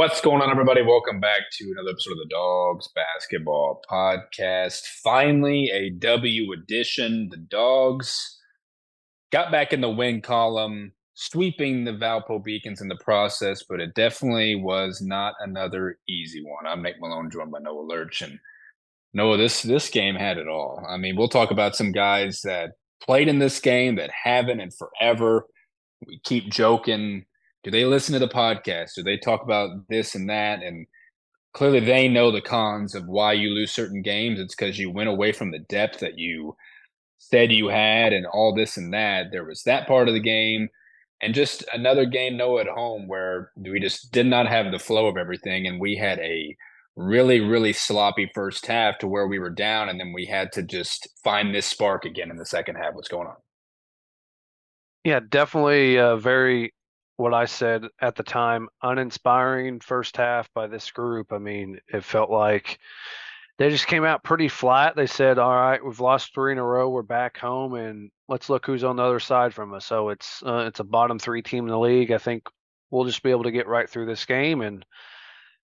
What's going on, everybody? Welcome back to another episode of the Dogs Basketball Podcast. Finally, a W edition. The Dogs got back in the win column, sweeping the Valpo Beacons in the process, but it definitely was not another easy one. I'm Nick Malone, joined by Noah Lurch, and Noah, this this game had it all. I mean, we'll talk about some guys that played in this game that haven't in forever. We keep joking do they listen to the podcast? Do they talk about this and that? And clearly they know the cons of why you lose certain games. It's because you went away from the depth that you said you had and all this and that. There was that part of the game. And just another game, no at home, where we just did not have the flow of everything. And we had a really, really sloppy first half to where we were down. And then we had to just find this spark again in the second half. What's going on? Yeah, definitely a very what I said at the time, uninspiring first half by this group. I mean, it felt like they just came out pretty flat. They said, "All right, we've lost three in a row. We're back home, and let's look who's on the other side from us." So it's uh, it's a bottom three team in the league. I think we'll just be able to get right through this game, and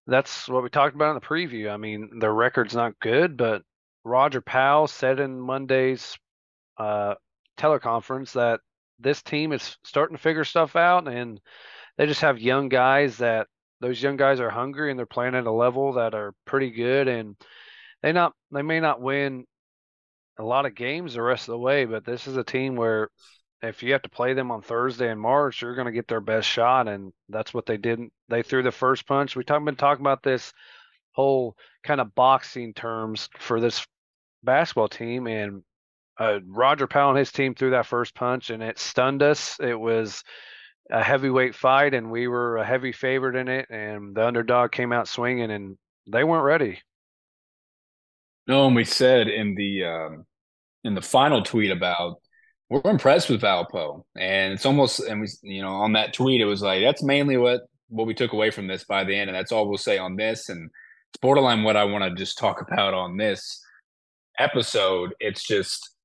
that's what we talked about in the preview. I mean, their record's not good, but Roger Powell said in Monday's uh, teleconference that this team is starting to figure stuff out, and they just have young guys that those young guys are hungry and they're playing at a level that are pretty good, and they not they may not win a lot of games the rest of the way, but this is a team where if you have to play them on Thursday in March, you're going to get their best shot, and that's what they did. They threw the first punch. We talk been talking about this whole kind of boxing terms for this basketball team, and uh, Roger Powell and his team threw that first punch, and it stunned us. It was a heavyweight fight, and we were a heavy favorite in it, and the underdog came out swinging, and they weren't ready. No, and we said in the um, in the final tweet about we're impressed with Valpo, and it's almost and we you know on that tweet it was like that's mainly what what we took away from this by the end, and that's all we'll say on this, and it's borderline what I want to just talk about on this episode. It's just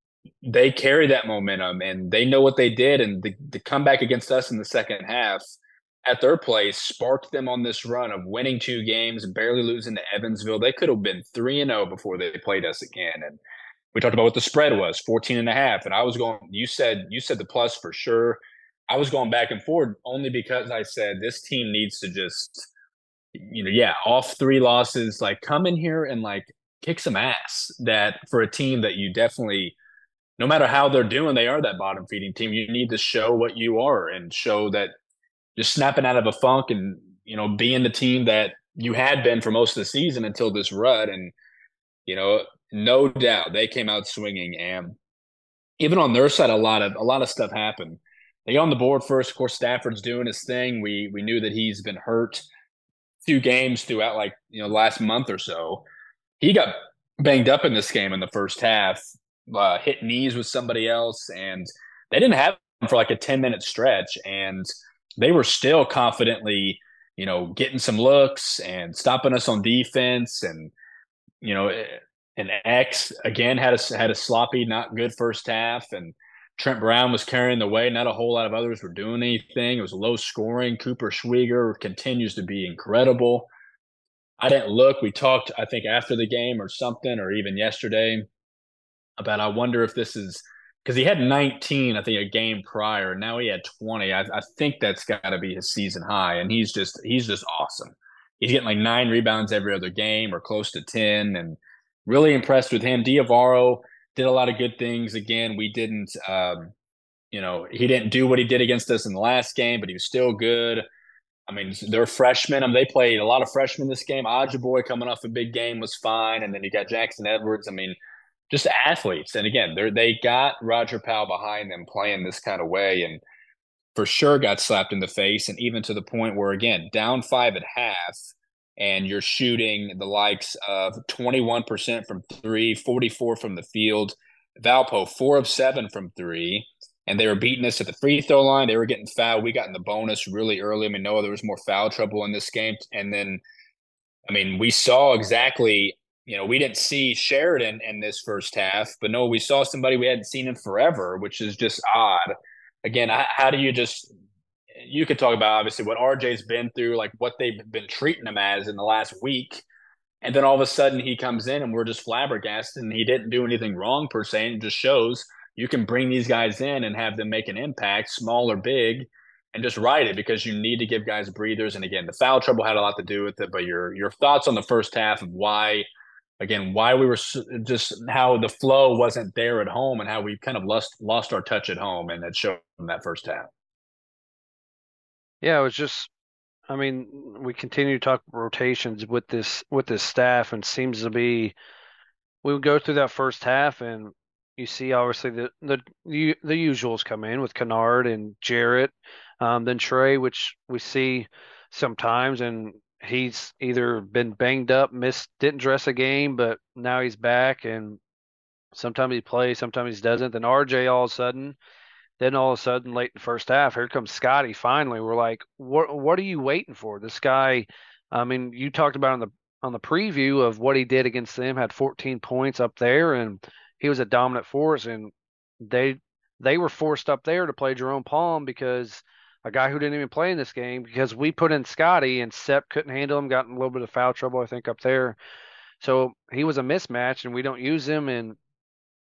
they carry that momentum and they know what they did. And the, the comeback against us in the second half at their place sparked them on this run of winning two games, barely losing to Evansville. They could have been 3 and 0 before they played us again. And we talked about what the spread was 14 and a half. And I was going, you said, you said the plus for sure. I was going back and forth only because I said this team needs to just, you know, yeah, off three losses, like come in here and like kick some ass that for a team that you definitely no matter how they're doing, they are that bottom feeding team. You need to show what you are and show that you're snapping out of a funk and you know being the team that you had been for most of the season until this rut. And you know, no doubt they came out swinging. And even on their side, a lot of a lot of stuff happened. They on the board first. Of course, Stafford's doing his thing. We we knew that he's been hurt two games throughout like you know last month or so. He got banged up in this game in the first half uh, hit knees with somebody else, and they didn't have him for like a 10 minute stretch. And they were still confidently, you know, getting some looks and stopping us on defense. And, you know, and X again had a, had a sloppy, not good first half. And Trent Brown was carrying the way. Not a whole lot of others were doing anything. It was low scoring. Cooper Schwieger continues to be incredible. I didn't look. We talked, I think, after the game or something, or even yesterday about I wonder if this is because he had 19, I think, a game prior. And now he had 20. I, I think that's got to be his season high, and he's just he's just awesome. He's getting like nine rebounds every other game, or close to 10, and really impressed with him. DeAveiro did a lot of good things. Again, we didn't, um, you know, he didn't do what he did against us in the last game, but he was still good. I mean, they're freshmen. I mean, they played a lot of freshmen this game. Boy coming off a big game was fine, and then you got Jackson Edwards. I mean just athletes. And again, they they got Roger Powell behind them playing this kind of way, and for sure got slapped in the face. And even to the point where again, down five at half, and you're shooting the likes of 21% from three, 44 from the field. Valpo four of seven from three. And they were beating us at the free throw line. They were getting fouled. We got in the bonus really early. I mean, no, there was more foul trouble in this game. And then, I mean, we saw exactly you know, we didn't see Sheridan in this first half, but no, we saw somebody we hadn't seen in forever, which is just odd. Again, how do you just you could talk about obviously what RJ's been through, like what they've been treating him as in the last week. And then all of a sudden he comes in and we're just flabbergasted and he didn't do anything wrong per se. And it just shows you can bring these guys in and have them make an impact, small or big, and just ride it because you need to give guys breathers. And again, the foul trouble had a lot to do with it. But your your thoughts on the first half of why, again, why we were just how the flow wasn't there at home and how we kind of lost lost our touch at home, and it showed in that first half. Yeah, it was just. I mean, we continue to talk rotations with this with this staff, and seems to be we would go through that first half, and you see obviously the the the, usuals come in with Kennard and Jarrett, um, then Trey, which we see sometimes, and he's either been banged up, missed, didn't dress a game, but now he's back, and sometimes he plays, sometimes he doesn't. Then RJ all of a sudden then all of a sudden, late in the first half, here comes Scotty. Finally, we're like, "What? What are you waiting for?" This guy. I mean, you talked about on the on the preview of what he did against them. Had 14 points up there, and he was a dominant force. And they they were forced up there to play Jerome Palm because a guy who didn't even play in this game because we put in Scotty and Sepp couldn't handle him, got in a little bit of foul trouble, I think, up there. So he was a mismatch, and we don't use him in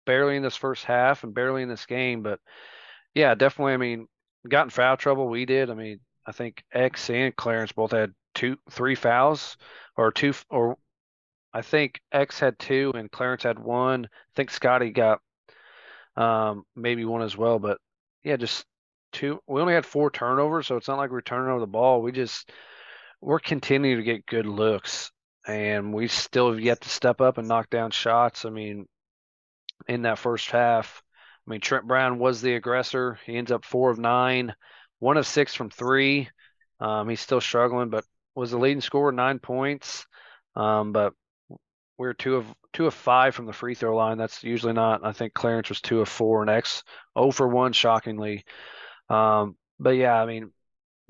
barely in this first half and barely in this game, but yeah, definitely. I mean, got in foul trouble. We did. I mean, I think X and Clarence both had two, three fouls, or two, or I think X had two and Clarence had one. I think Scotty got um, maybe one as well. But yeah, just two. We only had four turnovers, so it's not like we're turning over the ball. We just we're continuing to get good looks, and we still have yet to step up and knock down shots. I mean, in that first half, I mean, Trent Brown was the aggressor. He ends up four of nine, one of six from three. Um, he's still struggling, but was the leading scorer, nine points. Um, but we're two of two of five from the free throw line. That's usually not. I think Clarence was two of four and X oh for one, shockingly. Um, but yeah, I mean,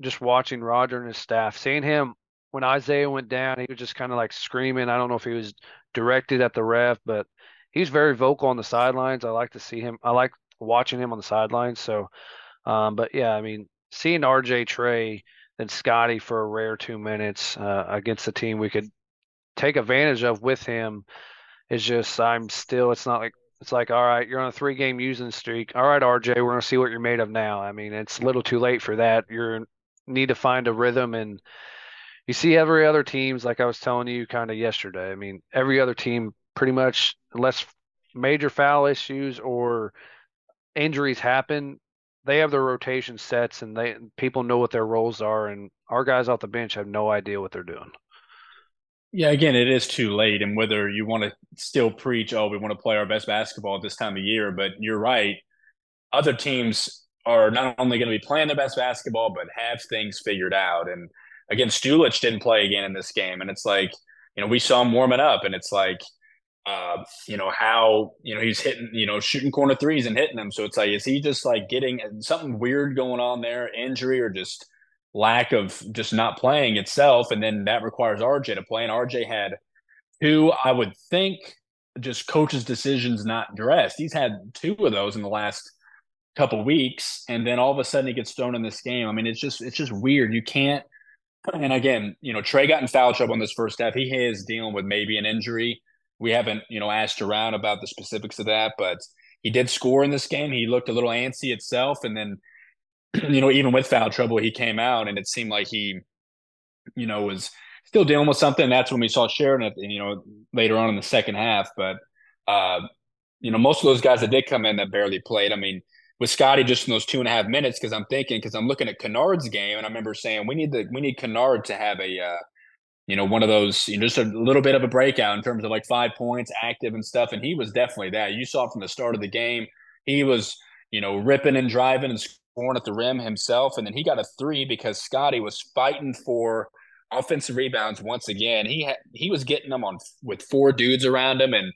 just watching Roger and his staff, seeing him when Isaiah went down, he was just kind of like screaming. I don't know if he was directed at the ref, but he's very vocal on the sidelines. I like to see him. I like watching him on the sidelines. So, um, but yeah, I mean, seeing RJ Trey and Scotty for a rare two minutes uh, against the team we could take advantage of with him is just I'm still. It's not like it's like all right, you're on a three game using streak. All right, RJ, we're gonna see what you're made of now. I mean, it's a little too late for that. You need to find a rhythm and. You see every other teams, like I was telling you kind of yesterday. I mean, every other team pretty much unless major foul issues or injuries happen, they have their rotation sets and they people know what their roles are and our guys off the bench have no idea what they're doing. Yeah, again, it is too late and whether you want to still preach, oh, we want to play our best basketball at this time of year, but you're right. Other teams are not only going to be playing their best basketball, but have things figured out. And again, Stulich didn't play again in this game. And it's like, you know, we saw him warming up and it's like, uh, you know how you know he's hitting, you know, shooting corner threes and hitting them. So it's like, is he just like getting something weird going on there, injury or just lack of just not playing itself? And then that requires RJ to play. And RJ had two, I would think, just coaches' decisions not dressed. He's had two of those in the last couple weeks, and then all of a sudden he gets thrown in this game. I mean, it's just it's just weird. You can't. And again, you know, Trey got in foul trouble in this first half. He is dealing with maybe an injury we haven't, you know, asked around about the specifics of that, but he did score in this game. He looked a little antsy itself, and then, you know, even with foul trouble, he came out, and it seemed like he, you know, was still dealing with something. That's when we saw Sheridan, you know, later on in the second half. But, uh, you know, most of those guys that did come in that barely played. I mean, with Scotty just in those two and a half minutes, because I'm thinking, because I'm looking at Kennard's game, and I remember saying we need the we need Kennard to have a uh, you know, one of those, you know, just a little bit of a breakout in terms of like five points, active and stuff. And he was definitely that. You saw from the start of the game, he was, you know, ripping and driving and scoring at the rim himself. And then he got a three because Scotty was fighting for offensive rebounds once again. He had he was getting them on with four dudes around him, and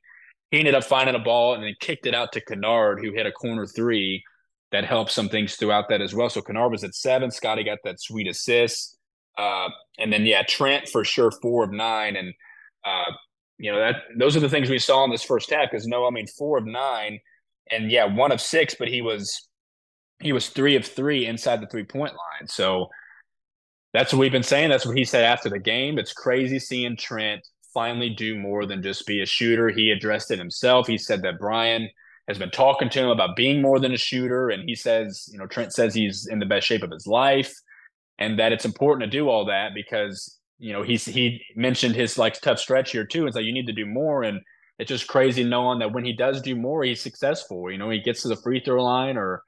he ended up finding a ball and then kicked it out to Kennard, who hit a corner three that helped some things throughout that as well. So Kennard was at seven. Scotty got that sweet assist. Uh, and then yeah, Trent for sure four of nine, and uh, you know that those are the things we saw in this first half. Because no, I mean four of nine, and yeah, one of six, but he was he was three of three inside the three point line. So that's what we've been saying. That's what he said after the game. It's crazy seeing Trent finally do more than just be a shooter. He addressed it himself. He said that Bryan has been talking to him about being more than a shooter. And he says, you know, Trent says he's in the best shape of his life and that it's important to do all that because, you know, he's, he mentioned his like tough stretch here too. It's like, you need to do more. And it's just crazy knowing that when he does do more, he's successful. You know, he gets to the free throw line or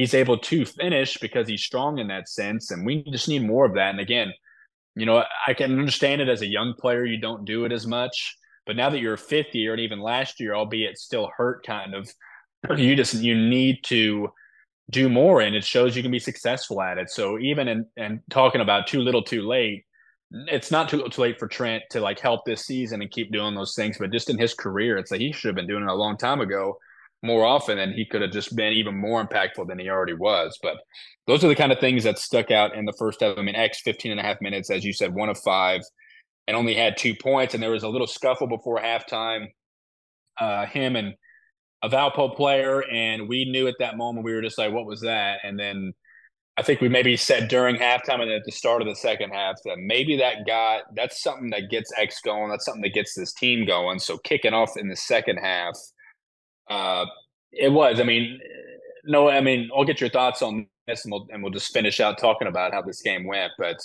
he's able to finish because he's strong in that sense. And we just need more of that. And again, you know, I can understand it as a young player, you don't do it as much. But now that you're a fifth year and even last year, albeit still hurt kind of, you just you need to do more and it shows you can be successful at it. So even in and talking about too little too late, it's not too, too late for Trent to like help this season and keep doing those things. But just in his career, it's like he should have been doing it a long time ago more often and he could have just been even more impactful than he already was. But those are the kind of things that stuck out in the first half. I mean, X 15 and a half minutes, as you said, one of five and only had two points. And there was a little scuffle before halftime. Uh, him and a Valpo player, and we knew at that moment we were just like, "What was that?" And then I think we maybe said during halftime and at the start of the second half that maybe that got that's something that gets X going. That's something that gets this team going. So kicking off in the second half, uh, it was. I mean, no, I mean, I'll get your thoughts on this, and we'll and we'll just finish out talking about how this game went, but.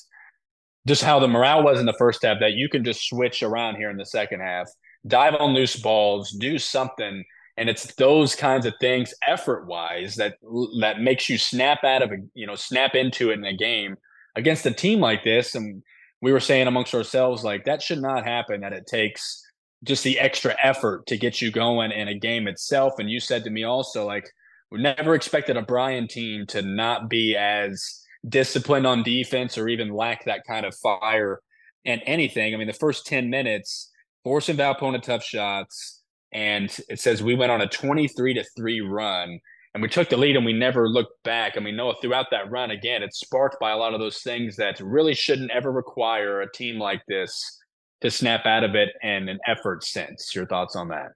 Just how the morale was in the first half, that you can just switch around here in the second half, dive on loose balls, do something and it's those kinds of things effort wise that that makes you snap out of a you know snap into it in a game against a team like this and we were saying amongst ourselves like that should not happen that it takes just the extra effort to get you going in a game itself and you said to me also like we never expected a Bryan team to not be as disciplined on defense or even lack that kind of fire and anything i mean the first 10 minutes forcing Valpo tough shots and it says we went on a 23 to 3 run and we took the lead and we never looked back. I mean, Noah, throughout that run, again, it's sparked by a lot of those things that really shouldn't ever require a team like this to snap out of it and an effort sense. Your thoughts on that?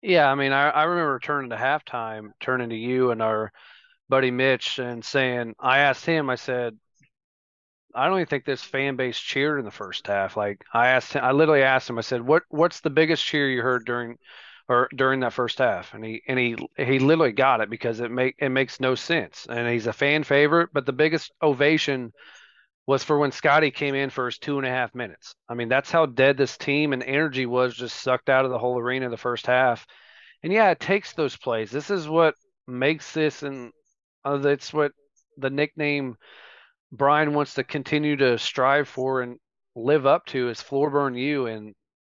Yeah, I mean, I, I remember turning to halftime, turning to you and our buddy Mitch and saying, I asked him, I said, I don't even think this fan base cheered in the first half. Like I asked him, I literally asked him. I said, "What what's the biggest cheer you heard during or during that first half?" And he and he he literally got it because it make it makes no sense. And he's a fan favorite, but the biggest ovation was for when Scotty came in for his two and a half minutes. I mean, that's how dead this team and energy was just sucked out of the whole arena the first half. And yeah, it takes those plays. This is what makes this, and uh, that's what the nickname Bryan wants to continue to strive for and live up to is Floor Burn U and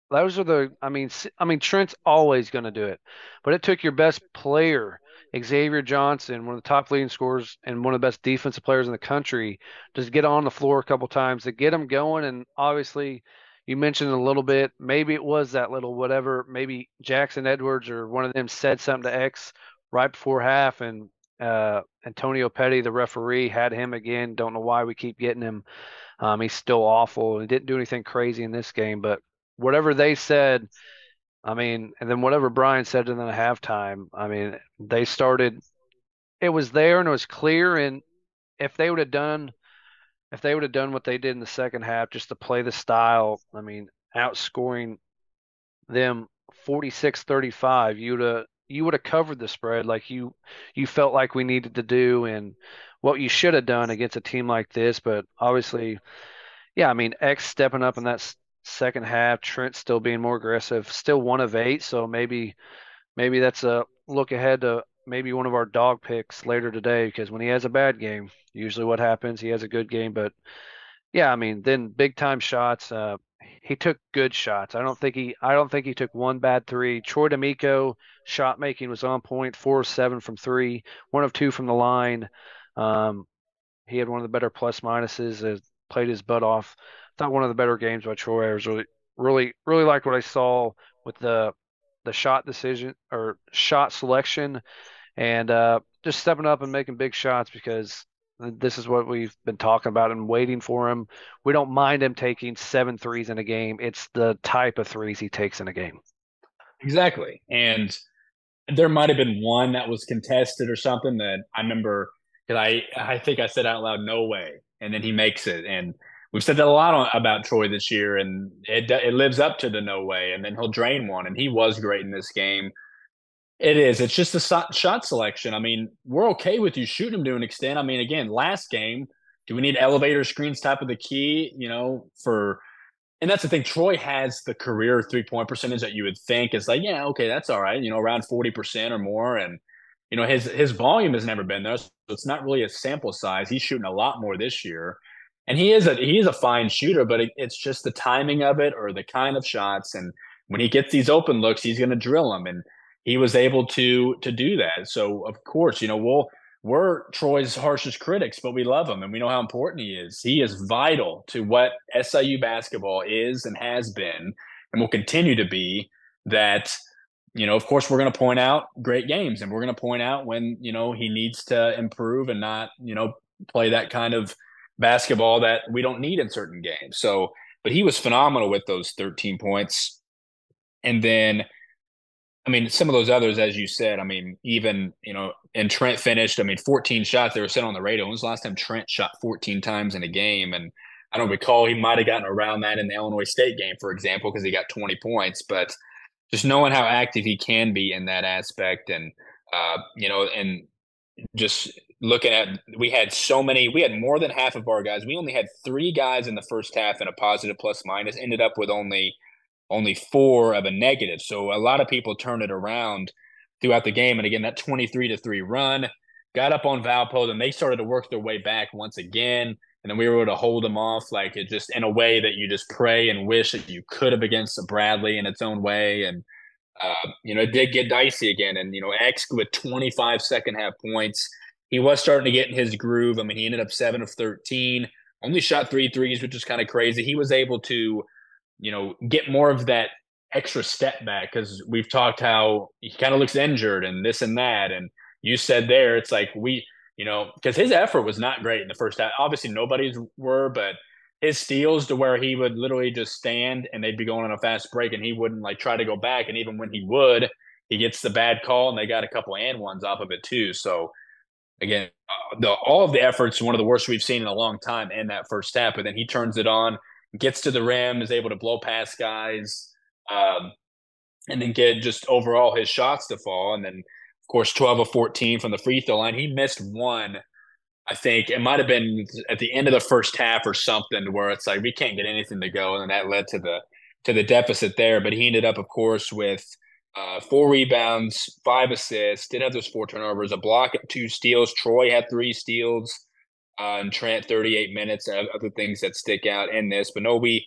those are the I mean I mean Trent's always going to do it. But it took your best player, Xavier Johnson, one of the top leading scorers and one of the best defensive players in the country, just get on the floor a couple times to get him going and obviously you mentioned a little bit, maybe it was that little whatever, maybe Jackson Edwards or one of them said something to X right before half and uh, Antonio Petty, the referee, had him again. Don't know why we keep getting him. Um, he's still awful. He didn't do anything crazy in this game, but whatever they said, I mean, and then whatever Bryan said in the halftime, I mean, they started. It was there and it was clear. And if they would have done, if they would have done what they did in the second half, just to play the style, I mean, outscoring them 46-35, you'd have you would have covered the spread like you you felt like we needed to do and what you should have done against a team like this but obviously yeah i mean x stepping up in that second half trent still being more aggressive still one of eight so maybe maybe that's a look ahead to maybe one of our dog picks later today because when he has a bad game usually what happens he has a good game but yeah i mean then big time shots uh, he took good shots. I don't think he I don't think he took one bad three. Troy D'Amico shot making was on point, four of seven from three, one of two from the line. Um, he had one of the better plus minuses. Played his butt off. Thought one of the better games by Troy. I was really really really like what I saw with the the shot decision or shot selection and uh, just stepping up and making big shots because this is what we've been talking about and waiting for him. We don't mind him taking seven threes in a game. It's the type of threes he takes in a game. Exactly. And there might have been one that was contested or something that I remember because I I think I said out loud, "No way," and then he makes it, and we've said that a lot on, about Troy this year, and it it lives up to the no way, and then he'll drain one, and he was great in this game. It is. It's just the shot selection. I mean, we're okay with you shooting him to an extent. I mean, again, last game, do we need elevator screens type of the key? You know, for and that's the thing. Troy has the career three point percentage that you would think is like, yeah, okay, that's all right. You know, around forty percent or more, and you know his his volume has never been there, so it's not really a sample size. He's shooting a lot more this year, and he is a he is a fine shooter, but it, it's just the timing of it or the kind of shots. And when he gets these open looks, he's going to drill them, and he was able to to do that. So of course, you know, we'll we're Troy's harshest critics, but we love him and we know how important he is. He is vital to what SIU basketball is and has been and will continue to be. That, you know, of course, we're going to point out great games and we're going to point out when, you know, he needs to improve and not, you know, play that kind of basketball that we don't need in certain games. So, but he was phenomenal with those 13 points. And then, I mean, some of those others, as you said, I mean, even, you know, and Trent finished, I mean, 14 shots. They were said on the radio. When was the last time Trent shot 14 times in a game? And I don't recall he might have gotten around that in the Illinois State game, for example, because he got 20 points. But just knowing how active he can be in that aspect and, uh, you know, and just looking at, we had so many, we had more than half of our guys. We only had three guys in the first half in a positive plus minus, ended up with only – only four of a negative. So a lot of people turned it around throughout the game. And again, that 23 to 3 run got up on Valpo, then they started to work their way back once again. And then we were able to hold them off, like it just in a way that you just pray and wish that you could have against Bradley in its own way. And, uh, you know, it did get dicey again. And, you know, X with 25 second half points, he was starting to get in his groove. I mean, he ended up seven of 13, only shot three threes, which is kind of crazy. He was able to you know, get more of that extra step back because we've talked how he kind of looks injured and this and that. And you said there, it's like we, you know, because his effort was not great in the first half. Obviously, nobody's were, but his steals to where he would literally just stand and they'd be going on a fast break and he wouldn't like try to go back. And even when he would, he gets the bad call and they got a couple and ones off of it too. So again, uh, the all of the efforts one of the worst we've seen in a long time in that first half. But then he turns it on gets to the rim, is able to blow past guys, um, and then get just overall his shots to fall. And then, course, 12 of 14 from the free throw line. He missed one. I think it might have been at the end of the first half or something where it's like we can't get anything to go, and that led to the to the deficit there. But he ended up, of course, with uh, four rebounds, five assists, did have those four turnovers, a block, two steals. Troy had three steals uh, and Trent 38 minutes of other things that stick out in this. But no, we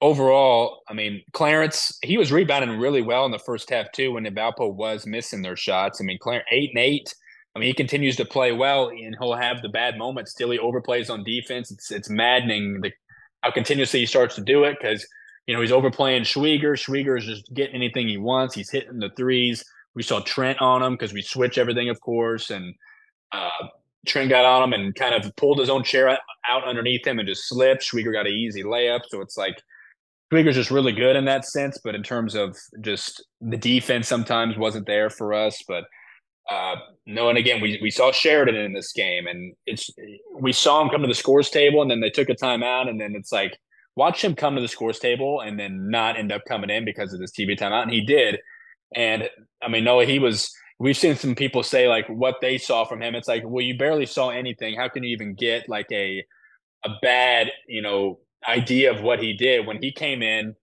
overall, I mean, Clarence, he was rebounding really well in the first half too when Valpo was missing their shots. I mean, Clarence eight and eight. I mean, he continues to play well, and he'll have the bad moments. Still, he overplays on defense. It's it's maddening the, how continuously he starts to do it because you know he's overplaying Schwieger. Schwieger is just getting anything he wants. He's hitting the threes. We saw Trent on him because we switch everything, of course, and uh, Trent got on him and kind of pulled his own chair out underneath him and just slipped. Schwieger got an easy layup. So it's like Schwieger's just really good in that sense. But in terms of just the defense, sometimes wasn't there for us. But uh, no, and again, we, we saw Sheridan in this game, and it's we saw him come to the scores table, and then they took a timeout, and then it's like watch him come to the scores table and then not end up coming in because of this TV timeout, and he did. And I mean, Noah, he was we've seen some people say like what they saw from him. It's like, well, you barely saw anything. How can you even get like a a bad, you know, idea of what he did when he came in?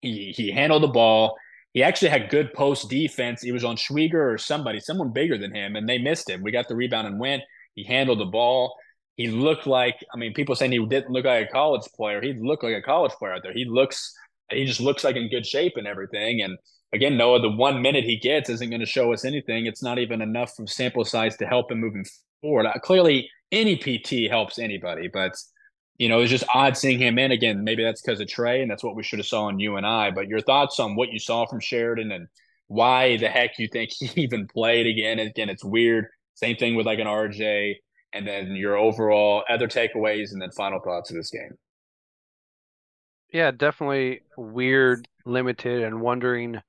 He he handled the ball. He actually had good post defense. He was on Schwieger or somebody, someone bigger than him, and they missed him. We got the rebound and went. He handled the ball. He looked like, I mean, people saying he didn't look like a college player. He looked like a college player out there. He looks, he just looks like in good shape and everything. And again, Noah, the one minute he gets isn't going to show us anything. It's not even enough of sample size to help him moving forward. Uh, clearly, any PT helps anybody, but you know, it's just odd seeing him in again. Maybe that's because of Trey, and that's what we should have saw in you and I. But your thoughts on what you saw from Sheridan and why the heck you think he even played again? Again, it's weird. Same thing with like an RJ, and then your overall other takeaways, and then final thoughts of this game. Yeah, definitely weird, limited, and wondering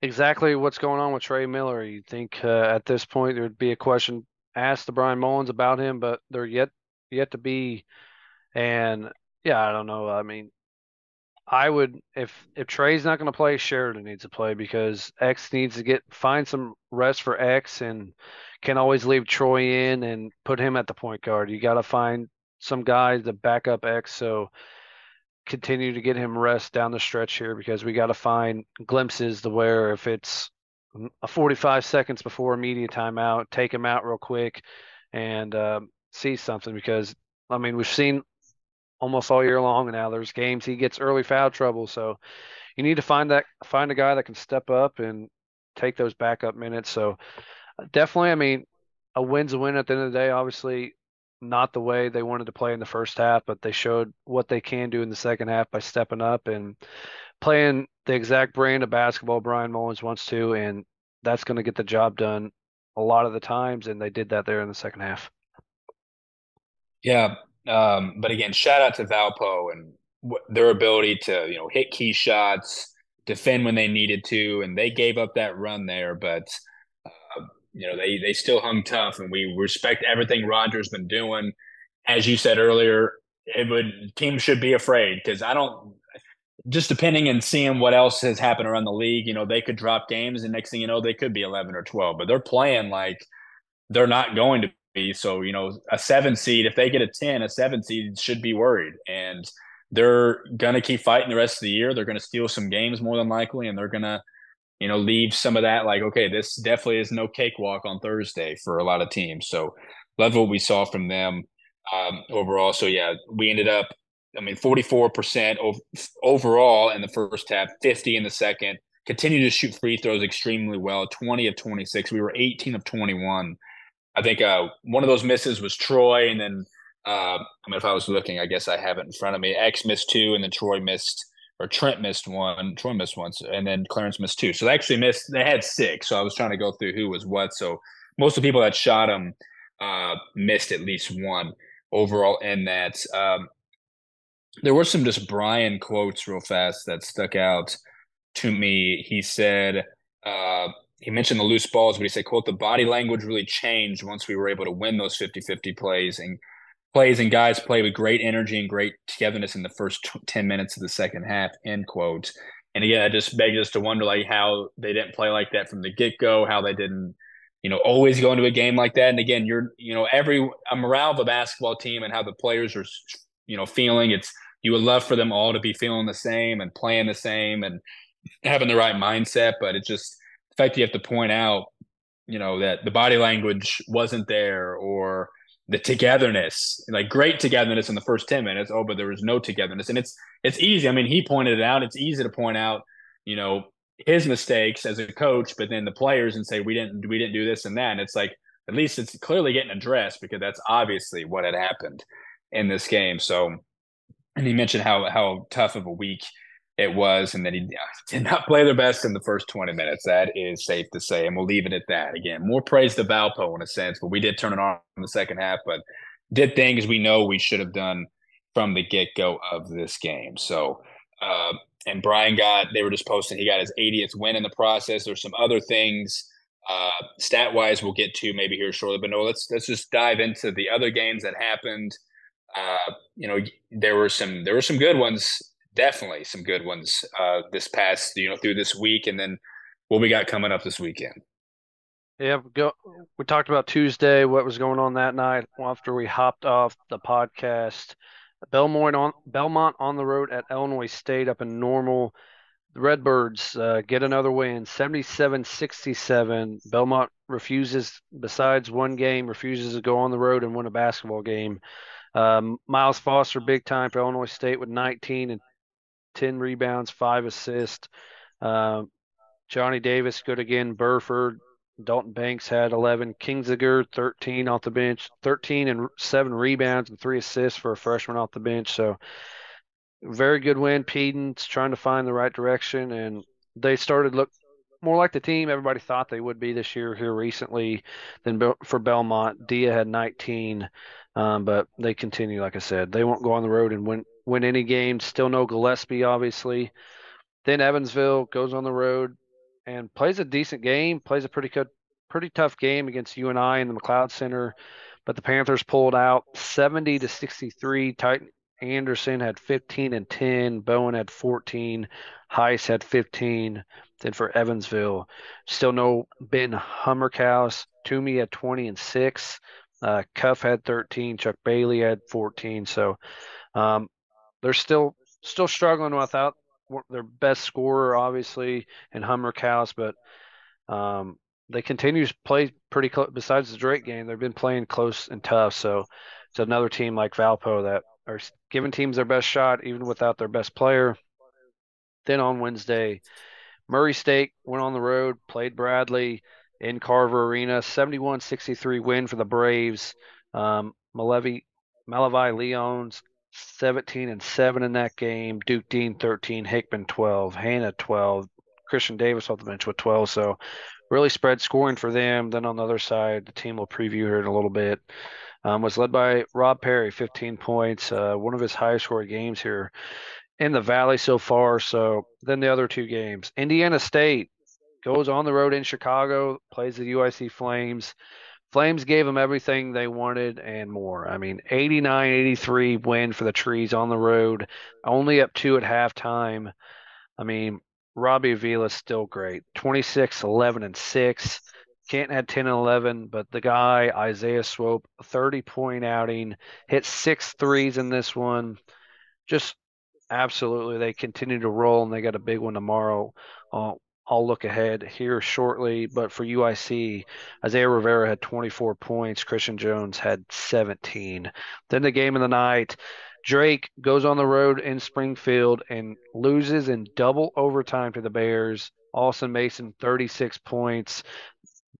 exactly what's going on with Trey Miller. You think uh, at this point there'd be a question asked to Bryan Mullins about him, but they're yet yet to be. And yeah, I don't know. I mean, I would if if Trey's not going to play, Sheridan needs to play because X needs to get find some rest for X and can always leave Troy in and put him at the point guard. You got to find some guys to back up X. So continue to get him rest down the stretch here because we got to find glimpses to where if it's a 45 seconds before a media timeout, take him out real quick and um, see something because I mean we've seen almost all year long And now. There's games he gets early foul trouble, so you need to find that find a guy that can step up and take those backup minutes. So definitely, I mean, a win's a win at the end of the day. Obviously, not the way they wanted to play in the first half, but they showed what they can do in the second half by stepping up and playing the exact brand of basketball Bryan Mullins wants to, and that's going to get the job done a lot of the times, and they did that there in the second half. Yeah, um, but again, shout out to Valpo and their ability to you know hit key shots, defend when they needed to, and they gave up that run there, but uh, you know they they still hung tough, and we respect everything Roger's been doing. As you said earlier, it would teams should be afraid because I don't. Just depending and seeing what else has happened around the league, you know, they could drop games, and next thing you know, they could be eleven or twelve. But they're playing like they're not going to so, you know, a seven seed, if they get a 10, a seven seed should be worried. And they're going to keep fighting the rest of the year. They're going to steal some games more than likely, and they're going to, you know, leave some of that like, okay, this definitely is no cakewalk on Thursday for a lot of teams. So, love what we saw from them um, overall. So, yeah, we ended up, I mean, 44% overall in the first half, 50 in the second. Continue to shoot free throws extremely well, 20 of 26. We were 18 of 21 I think uh, one of those misses was Troy, and then uh, I mean, if I was looking, I guess I have it in front of me. X missed two, and then Troy missed, or Trent missed one. Troy missed once, and then Clarence missed two. So they actually missed. They had six. So I was trying to go through who was what. So most of the people that shot him uh, missed at least one overall in that. Um, there were some just Bryan quotes real fast that stuck out to me. He said. Uh, he mentioned the loose balls, but he said, quote, the body language really changed once we were able to win those 50-50 plays and plays and guys play with great energy and great togetherness in the first 10 minutes of the second half, end quote. And again, it just begs us to wonder like how they didn't play like that from the get-go, how they didn't, you know, always go into a game like that. And again, you're, you know, every a morale of a basketball team and how the players are, you know, feeling. It's you would love for them all to be feeling the same and playing the same and having the right mindset, but it's just fact you have to point out, you know, that the body language wasn't there or the togetherness, like great togetherness in the first 10 minutes. Oh, but there was no togetherness. And it's it's easy. I mean, he pointed it out. It's easy to point out, you know, his mistakes as a coach, but then the players and say we didn't we didn't do this and that. And it's like at least it's clearly getting addressed because that's obviously what had happened in this game. So and he mentioned how how tough of a week it was, and then he did not play their best in the first 20 minutes. That is safe to say, and we'll leave it at that. Again, more praise to Valpo in a sense, but we did turn it on in the second half, but did things we know we should have done from the get go of this game. So, uh, and Bryan got, they were just posting, he got his 80th win in the process. There's some other things uh, stat wise we'll get to maybe here shortly, but no, let's let's just dive into the other games that happened. Uh, you know, there were some there were some good ones definitely some good ones uh, this past you know through this week, and then what we got coming up this weekend. Yeah, go, we talked about Tuesday, what was going on that night after we hopped off the podcast. Belmont on Belmont on the road at Illinois State up in Normal. The Redbirds uh, get another win, 77-67. Belmont refuses, besides one game, refuses to go on the road and win a basketball game. Um, Myles Foster, big time for Illinois State with 19 and 10 rebounds, five assists. Uh, Johnny Davis, good again. Burford, Dalton Banks had 11. Kinziger, 13 off the bench, 13 and seven rebounds and three assists for a freshman off the bench. So, very good win. Pedon's trying to find the right direction, and they started look more like the team everybody thought they would be this year here recently than for Belmont. Dia had 19, um, but they continue, like I said, they won't go on the road and win win any game. Still no Gillespie, obviously. Then Evansville goes on the road and plays a decent game, plays a pretty good, pretty tough game against UNI in the McLeod Center. But the Panthers pulled out 70 to 63. Tytan Anderson had 15 and 10. Bowen had 14. Heise had 15. Then for Evansville, still no Ben Humrichous. Toumi had 20 and 6. Uh, Cuff had 13. Chuck Bailey had 14. So um, they're still still struggling without their best scorer, obviously, in Humrichous, but um, they continue to play pretty close. Besides the Drake game, they've been playing close and tough. So it's another team like Valpo that are giving teams their best shot, even without their best player. Then on Wednesday, Murray State went on the road, played Bradley in Carver Arena, 71 63 win for the Braves. Um, Malavi, Malevy Leons 17 and 7 in that game. Duke Deen 13, Hickman 12, Hannah 12, Christian Davis off the bench with 12. So really spread scoring for them. Then on the other side, the team will preview here in a little bit. Um, was led by Rob Perry, 15 points, uh, one of his highest scoring games here in the Valley so far. So then the other two games, Indiana State goes on the road in Chicago, plays the UIC Flames. Flames gave them everything they wanted and more. I mean, 89 83 win for the Trees on the road, only up two at halftime. I mean, Robbie Avila still great 26, 11, and 6. Canton had 10 and 11, but the guy, Isaiah Swope, 30 point outing, hit six threes in this one. Just absolutely, they continue to roll, and they got a big one tomorrow. Uh, I'll look ahead here shortly. But for UIC, Isaiah Rivera had 24 points. Christian Jones had 17. Then the game of the night, Drake goes on the road in Springfield and loses in double overtime to the Bears. Alston Mason, 36 points.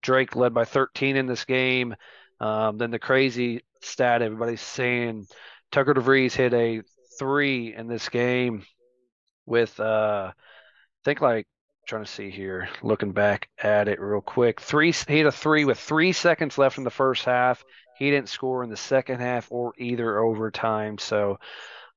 Drake led by 13 in this game. Um, then the crazy stat everybody's saying Tucker DeVries hit a three in this game with, uh, I think like trying to see here, looking back at it real quick. Three, he had a three with three seconds left in the first half. He didn't score in the second half or either overtime. So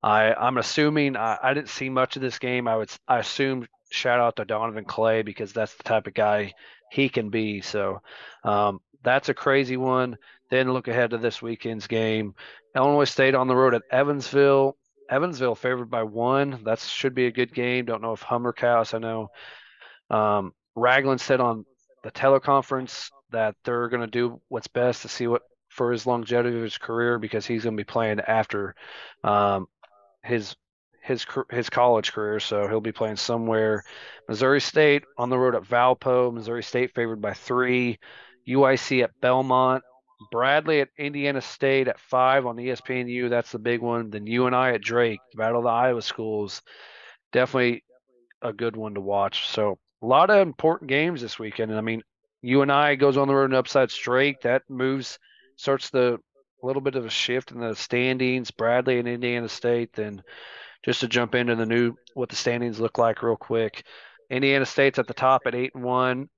I, I'm assuming I, I didn't see much of this game. I would, I assume shout out to Donovan Clay because that's the type of guy he can be. So um, that's a crazy one. Then look ahead to this weekend's game. Illinois State on the road at Evansville. Evansville favored by one. That should be a good game. Don't know if Humrichous. I know um, Ragland said on the teleconference that they're going to do what's best to see what for his longevity of his career because he's going to be playing after um, his his his college career, so he'll be playing somewhere. Missouri State on the road at Valpo. Missouri State favored by three. UIC at Belmont. Bradley at Indiana State at five on ESPNU. That's the big one. Then UNI at Drake. Battle of the Iowa schools. Definitely a good one to watch. So a lot of important games this weekend. And I mean, UNI goes on the road and upside Drake. That moves, starts the a little bit of a shift in the standings. Bradley and Indiana State. Then just to jump into the new what the standings look like real quick. Indiana State's at the top at eight and one,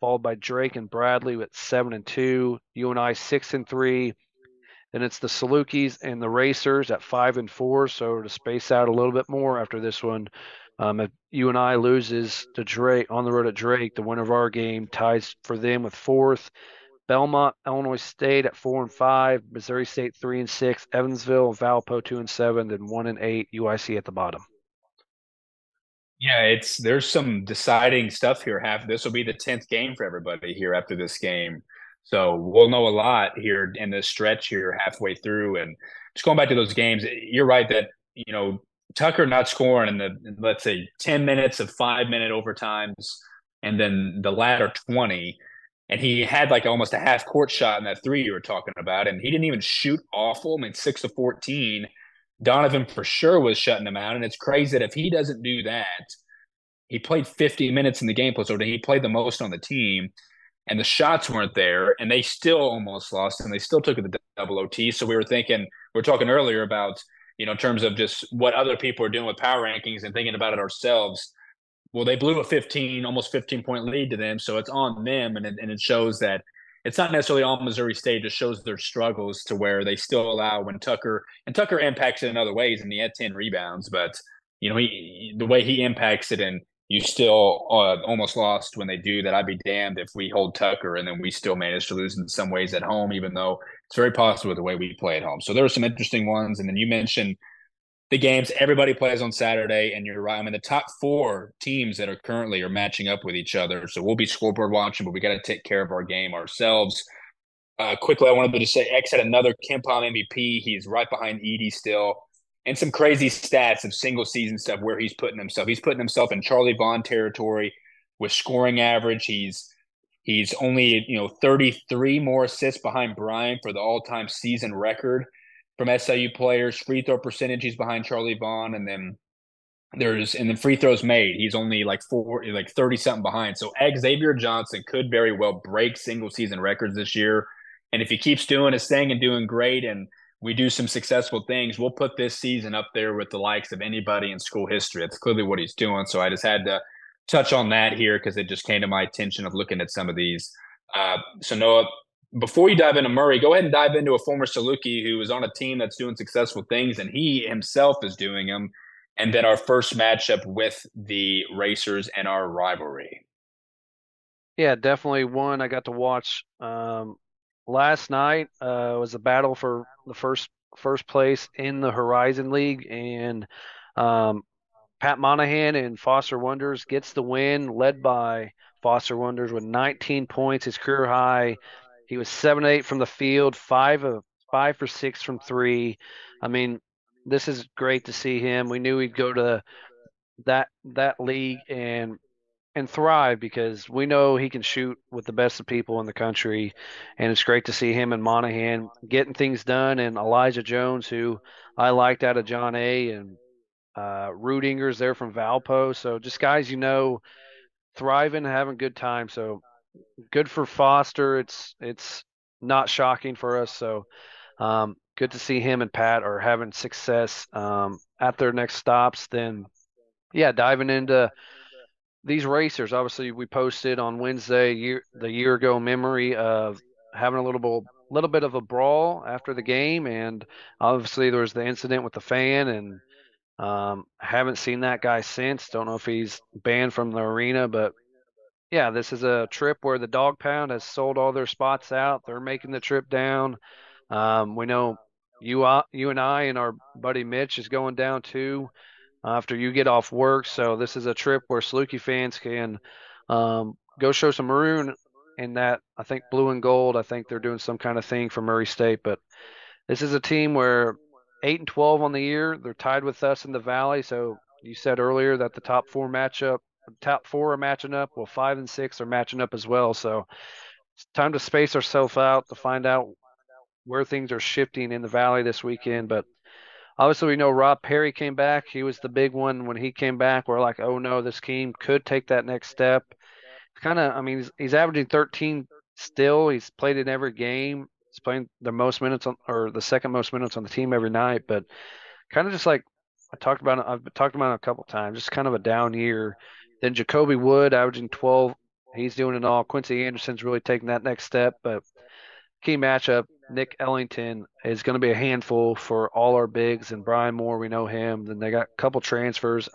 followed by Drake and Bradley with seven and two. UNI six and three. Then it's the Salukis and the Racers at five and four. So to space out a little bit more after this one, um, if UNI loses to Drake on the road at Drake, the winner of our game ties for them with fourth. Belmont, Illinois State at four and five, Missouri State three and six, Evansville, Valpo two and seven, then one and eight, UIC at the bottom. Yeah, it's there's some deciding stuff here. Half this will be the tenth game for everybody here after this game, so we'll know a lot here in this stretch here halfway through. And just going back to those games, you're right that you know Tucker not scoring in the let's say 10 minutes of five minute overtimes and then the latter 20 and he had like almost a half court shot in that three you were talking about and he didn't even shoot awful. I mean 6 to 14 donovan for sure was shutting him out. And it's crazy that if he doesn't do that he played 50 minutes in the game plus so he played the most on the team and the shots weren't there and they still almost lost and they still took to double ot so we were thinking we were talking earlier about you know, in terms of just what other people are doing with power rankings and thinking about it ourselves. Well, they blew a 15, almost 15 point lead to them. So it's on them. And it, and it shows that it's not necessarily all Missouri State, it shows their struggles to where they still allow when Tucker, and Tucker impacts it in other ways, and he had 10 rebounds, but, you know, he, the way he impacts it and you still uh, almost lost when they do that. I'd be damned if we hold Tucker and then we still manage to lose in some ways at home, even though it's very possible the way we play at home. So there were some interesting ones. And then you mentioned the games everybody plays on Saturday, and you're right. I mean, the top four teams that are currently are matching up with each other. So we'll be scoreboard watching, but we got to take care of our game ourselves. Uh, quickly, I wanted to just say X had another KenPom MVP. He's right behind Edie still and some crazy stats of single season stuff where he's putting himself. He's putting himself in Charlie Vaughn territory with scoring average. He's he's only you know 33 more assists behind Bryan for the all time season record from SIU players. Free throw percentage he's behind Charlie Vaughn, and then there's and then free throws made. He's only like four, like 30 something behind. So Xavier Johnson could very well break single season records this year. And if he keeps doing his thing and doing great and we do some successful things, we'll put this season up there with the likes of anybody in school history. That's clearly what he's doing. So I just had to touch on that here because it just came to my attention of looking at some of these. Uh, so Noah, before you dive into Murray, go ahead and dive into a former Saluki who is on a team that's doing successful things, and he himself is doing them. And then our first matchup with the Racers and our rivalry. Yeah, definitely one I got to watch um, last night uh, was a battle for the first first place in the Horizon League, and um, Pat Monahan and Foster Wonders gets the win, led by Foster Wonders with 19 points, his career high. He was seven eight from the field, five of five for six from three. I mean, this is great to see him. We knew he'd go to that that league and and thrive because we know he can shoot with the best of people in the country. And it's great to see him and Monahan getting things done. And Elijah Jones, who I liked out of John A. and uh, Rudinger's there from Valpo. So just guys you know thriving, having good time. So good for Foster. It's it's not shocking for us. So um, good to see him and Pat are having success um, at their next stops. Then yeah, diving into these racers, obviously, we posted on Wednesday year, the year ago memory of having a little bit, little bit of a brawl after the game, and obviously there was the incident with the fan, and um, haven't seen that guy since. Don't know if he's banned from the arena, but yeah, this is a trip where the Dog Pound has sold all their spots out. They're making the trip down. Um, we know you, uh, you and I and our buddy Mitch is going down too after you get off work. So this is a trip where Saluki fans can um, go show some maroon in that. I think blue and gold. I think they're doing some kind of thing for Murray State, but this is a team where eight and twelve on the year. They're tied with us in the Valley. So you said earlier that the top four matchup, top four are matching up. Well, five and six are matching up as well. So it's time to space ourselves out to find out where things are shifting in the Valley this weekend. But obviously we know Rob Perry came back. He was the big one when he came back. We're like, oh no, this team could take that next step. Kind of, I mean, he's, he's, averaging 13 still. He's played in every game. He's playing the most minutes on, or the second most minutes on the team every night. But kind of just like I talked about, I've talked about it a couple times. Just kind of a down year. Then Jacobi Wood averaging 12. He's doing it all. Quincy Anderson's really taking that next step. But key matchup Nick Ellington is going to be a handful for all our bigs, and Brian Moore, we know him. Then they got a couple transfers.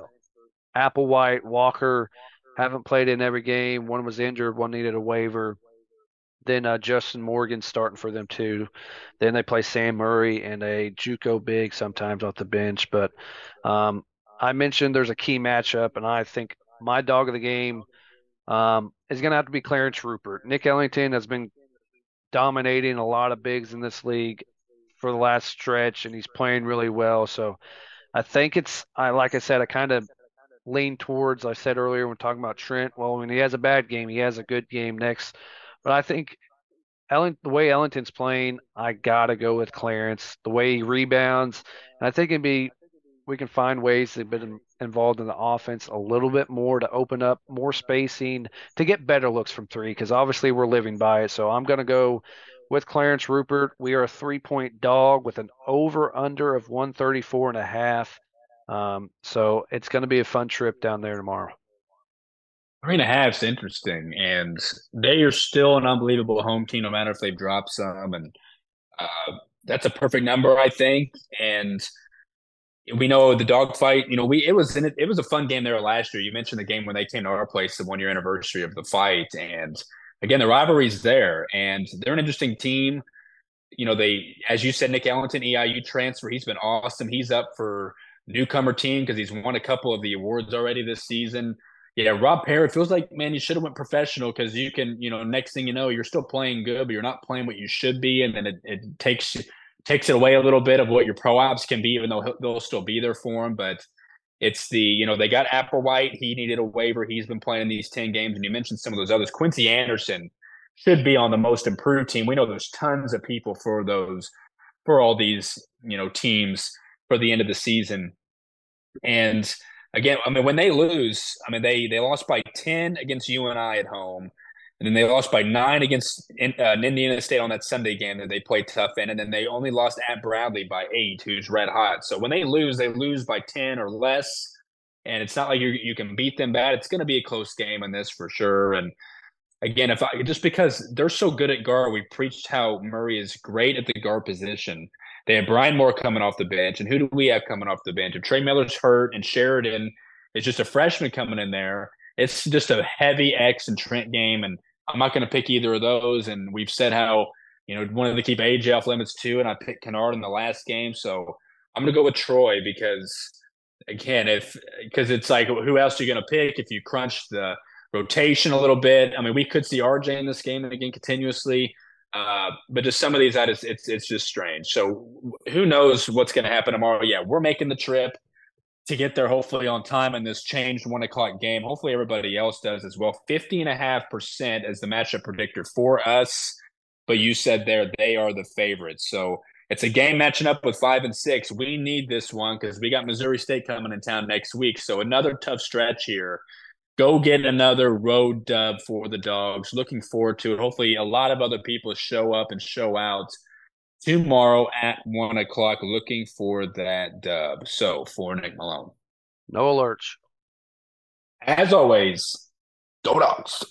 Applewhite, Walker haven't played in every game. One was injured, one needed a waiver. Then uh, Justin Morgan starting for them too. Then they play Sam Murray and a JUCO big sometimes off the bench. But um, I mentioned there's a key matchup, and I think my dog of the game um, is going to have to be Clarence Rupert. Nick Ellington has been dominating a lot of bigs in this league for the last stretch, and he's playing really well. So I think it's I like I said, I kind of lean towards I said earlier when talking about Trent. Well, when he has a bad game, he has a good game next. But I think Ellen, the way Ellington's playing, I gotta go with Clarence. The way he rebounds, and I think it'd be we can find ways to be involved in the offense a little bit more to open up more spacing to get better looks from three because obviously we're living by it. So I'm going to go with Clarence Rupert. We are a three point dog with an over under of 134 and a half. Um, so it's going to be a fun trip down there tomorrow. Three and a half is interesting, and they are still an unbelievable home team, no matter if they've dropped some. And uh, that's a perfect number, I think. And we know the dogfight. You know, we it was in it, it was a fun game there last year. You mentioned the game when they came to our place, the one year anniversary of the fight, and again the rivalry's there, and they're an interesting team. You know, they as you said, Nick Ellington, EIU transfer. He's been awesome. He's up for newcomer team because he's won a couple of the awards already this season. Yeah, Rob Perry feels like man, you should have went professional because you can, you know, next thing you know, you're still playing good, but you're not playing what you should be, and then it, it takes takes it away a little bit of what your pro ops can be, even though they'll still be there for him. But it's the you know they got Applewhite. He needed a waiver. He's been playing these ten games, and you mentioned some of those others. Quincy Anderson should be on the most improved team. We know there's tons of people for those for all these you know teams for the end of the season, and again, I mean when they lose, I mean they they lost by ten against UNI at home. And then they lost by nine against uh, Indiana State on that Sunday game that they played tough in. And then they only lost at Bradley by eight, who's red hot. So when they lose, they lose by 10 or less. And it's not like you you can beat them bad. It's going to be a close game in this for sure. And again, if I just because they're so good at guard, we preached how Murray is great at the guard position. They have Brian Moore coming off the bench. And who do we have coming off the bench? If Trey Miller's hurt and Sheridan is just a freshman coming in there, it's just a heavy X and Trent game. And I'm not going to pick either of those. And we've said how, you know, wanted to keep AJ off limits too. And I picked Kennard in the last game. So I'm going to go with Troy because, again, if, because it's like, who else are you going to pick if you crunch the rotation a little bit? I mean, we could see RJ in this game again continuously. Uh, but just some of these, is, it's it's just strange. So who knows what's going to happen tomorrow? Yeah, we're making the trip to get there hopefully on time in this changed one o'clock game. Hopefully everybody else does as well. 50 and a half percent as the matchup predictor for us. But you said there they are the favorites. So it's a game matching up with five and six. We need this one because we got Missouri State coming in town next week. So another tough stretch here. Go get another road dub for the dogs. Looking forward to it. Hopefully, a lot of other people show up and show out tomorrow at one o'clock, looking for that dub. So for Nick Malone, no alerts. As always, go dogs.